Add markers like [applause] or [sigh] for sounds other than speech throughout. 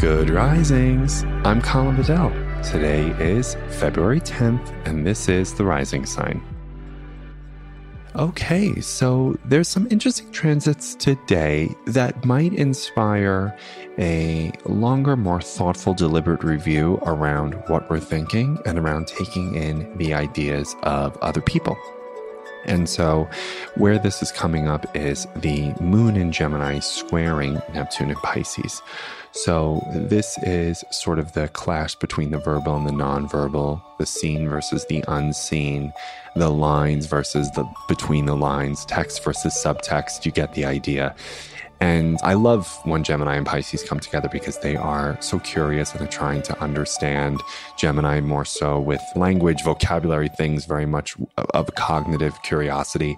Good risings. I'm Colin Bedell. Today is February 10th, and this is the rising sign. Okay, so there's some interesting transits today that might inspire a longer, more thoughtful, deliberate review around what we're thinking and around taking in the ideas of other people. And so, where this is coming up is the moon in Gemini squaring Neptune in Pisces. So, this is sort of the clash between the verbal and the nonverbal, the seen versus the unseen, the lines versus the between the lines, text versus subtext. You get the idea. And I love when Gemini and Pisces come together because they are so curious and they're trying to understand Gemini more so with language, vocabulary, things very much of cognitive curiosity,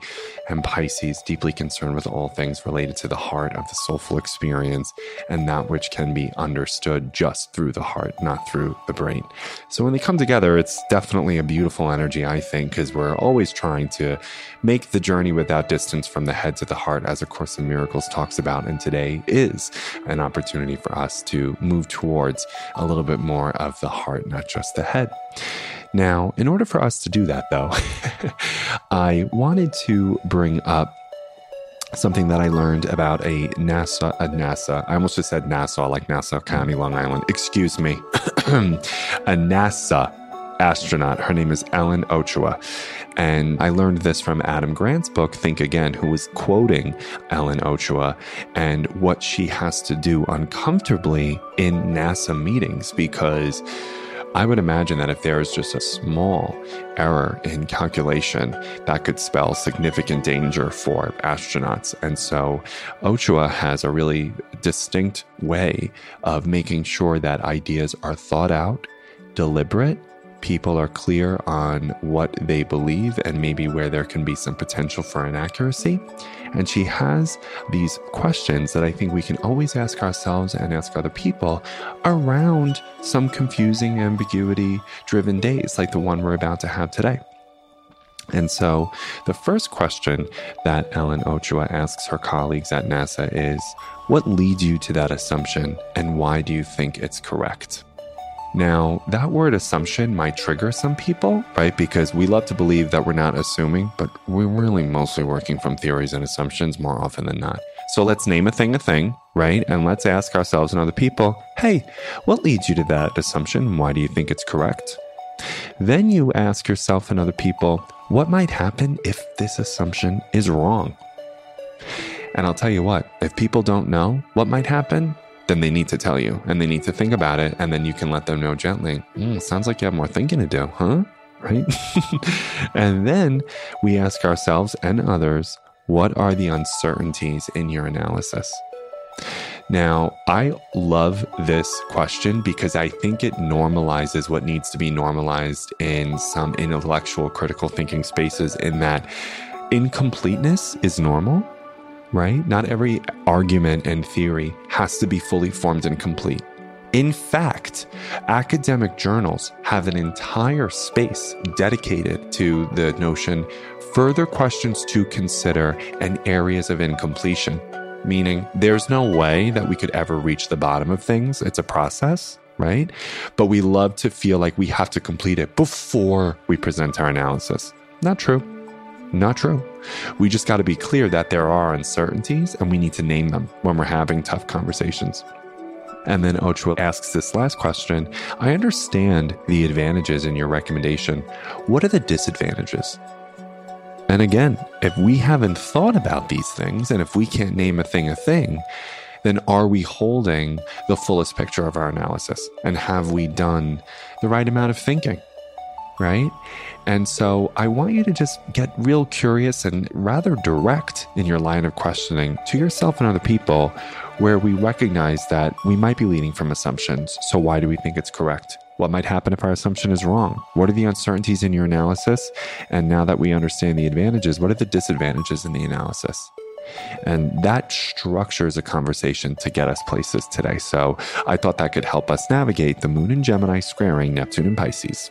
and Pisces deeply concerned with all things related to the heart of the soulful experience and that which can be understood just through the heart, not through the brain. So when they come together, it's definitely a beautiful energy, I think, because we're always trying to make the journey without distance from the head to the heart, as A Course in Miracles talks about about. And today is an opportunity for us to move towards a little bit more of the heart, not just the head. Now, in order for us to do that, though, [laughs] I wanted to bring up something that I learned about a NASA, a NASA, I almost just said Nassau, like Nassau County, Long Island. Excuse me. [clears throat] a NASA astronaut. Her name is Ellen Ochoa. And I learned this from Adam Grant's book, Think Again, who was quoting Ellen Ochoa and what she has to do uncomfortably in NASA meetings because. I would imagine that if there is just a small error in calculation, that could spell significant danger for astronauts. And so Ochoa has a really distinct way of making sure that ideas are thought out, deliberate, people are clear on what they believe and maybe where there can be some potential for inaccuracy. And she has these questions that I think we can always ask ourselves and ask other people around some confusing, ambiguity driven days like the one we're about to have today. And so, the first question that Ellen Ochoa asks her colleagues at NASA is What leads you to that assumption, and why do you think it's correct? Now, that word assumption might trigger some people, right? Because we love to believe that we're not assuming, but we're really mostly working from theories and assumptions more often than not. So let's name a thing a thing, right? And let's ask ourselves and other people, hey, what leads you to that assumption? Why do you think it's correct? Then you ask yourself and other people, what might happen if this assumption is wrong? And I'll tell you what, if people don't know what might happen, then they need to tell you and they need to think about it. And then you can let them know gently, mm, sounds like you have more thinking to do, huh? Right? [laughs] and then we ask ourselves and others, what are the uncertainties in your analysis? Now, I love this question because I think it normalizes what needs to be normalized in some intellectual critical thinking spaces, in that incompleteness is normal right? Not every argument and theory has to be fully formed and complete. In fact, academic journals have an entire space dedicated to the notion further questions to consider and areas of incompletion, meaning there's no way that we could ever reach the bottom of things. It's a process, right? But we love to feel like we have to complete it before we present our analysis. Not true. Not true. We just got to be clear that there are uncertainties and we need to name them when we're having tough conversations. And then Ochoa asks this last question I understand the advantages in your recommendation. What are the disadvantages? And again, if we haven't thought about these things and if we can't name a thing a thing, then are we holding the fullest picture of our analysis? And have we done the right amount of thinking? Right? And so I want you to just get real curious and rather direct in your line of questioning to yourself and other people where we recognize that we might be leading from assumptions. So, why do we think it's correct? What might happen if our assumption is wrong? What are the uncertainties in your analysis? And now that we understand the advantages, what are the disadvantages in the analysis? And that structures a conversation to get us places today. So I thought that could help us navigate the moon and Gemini squaring Neptune and Pisces.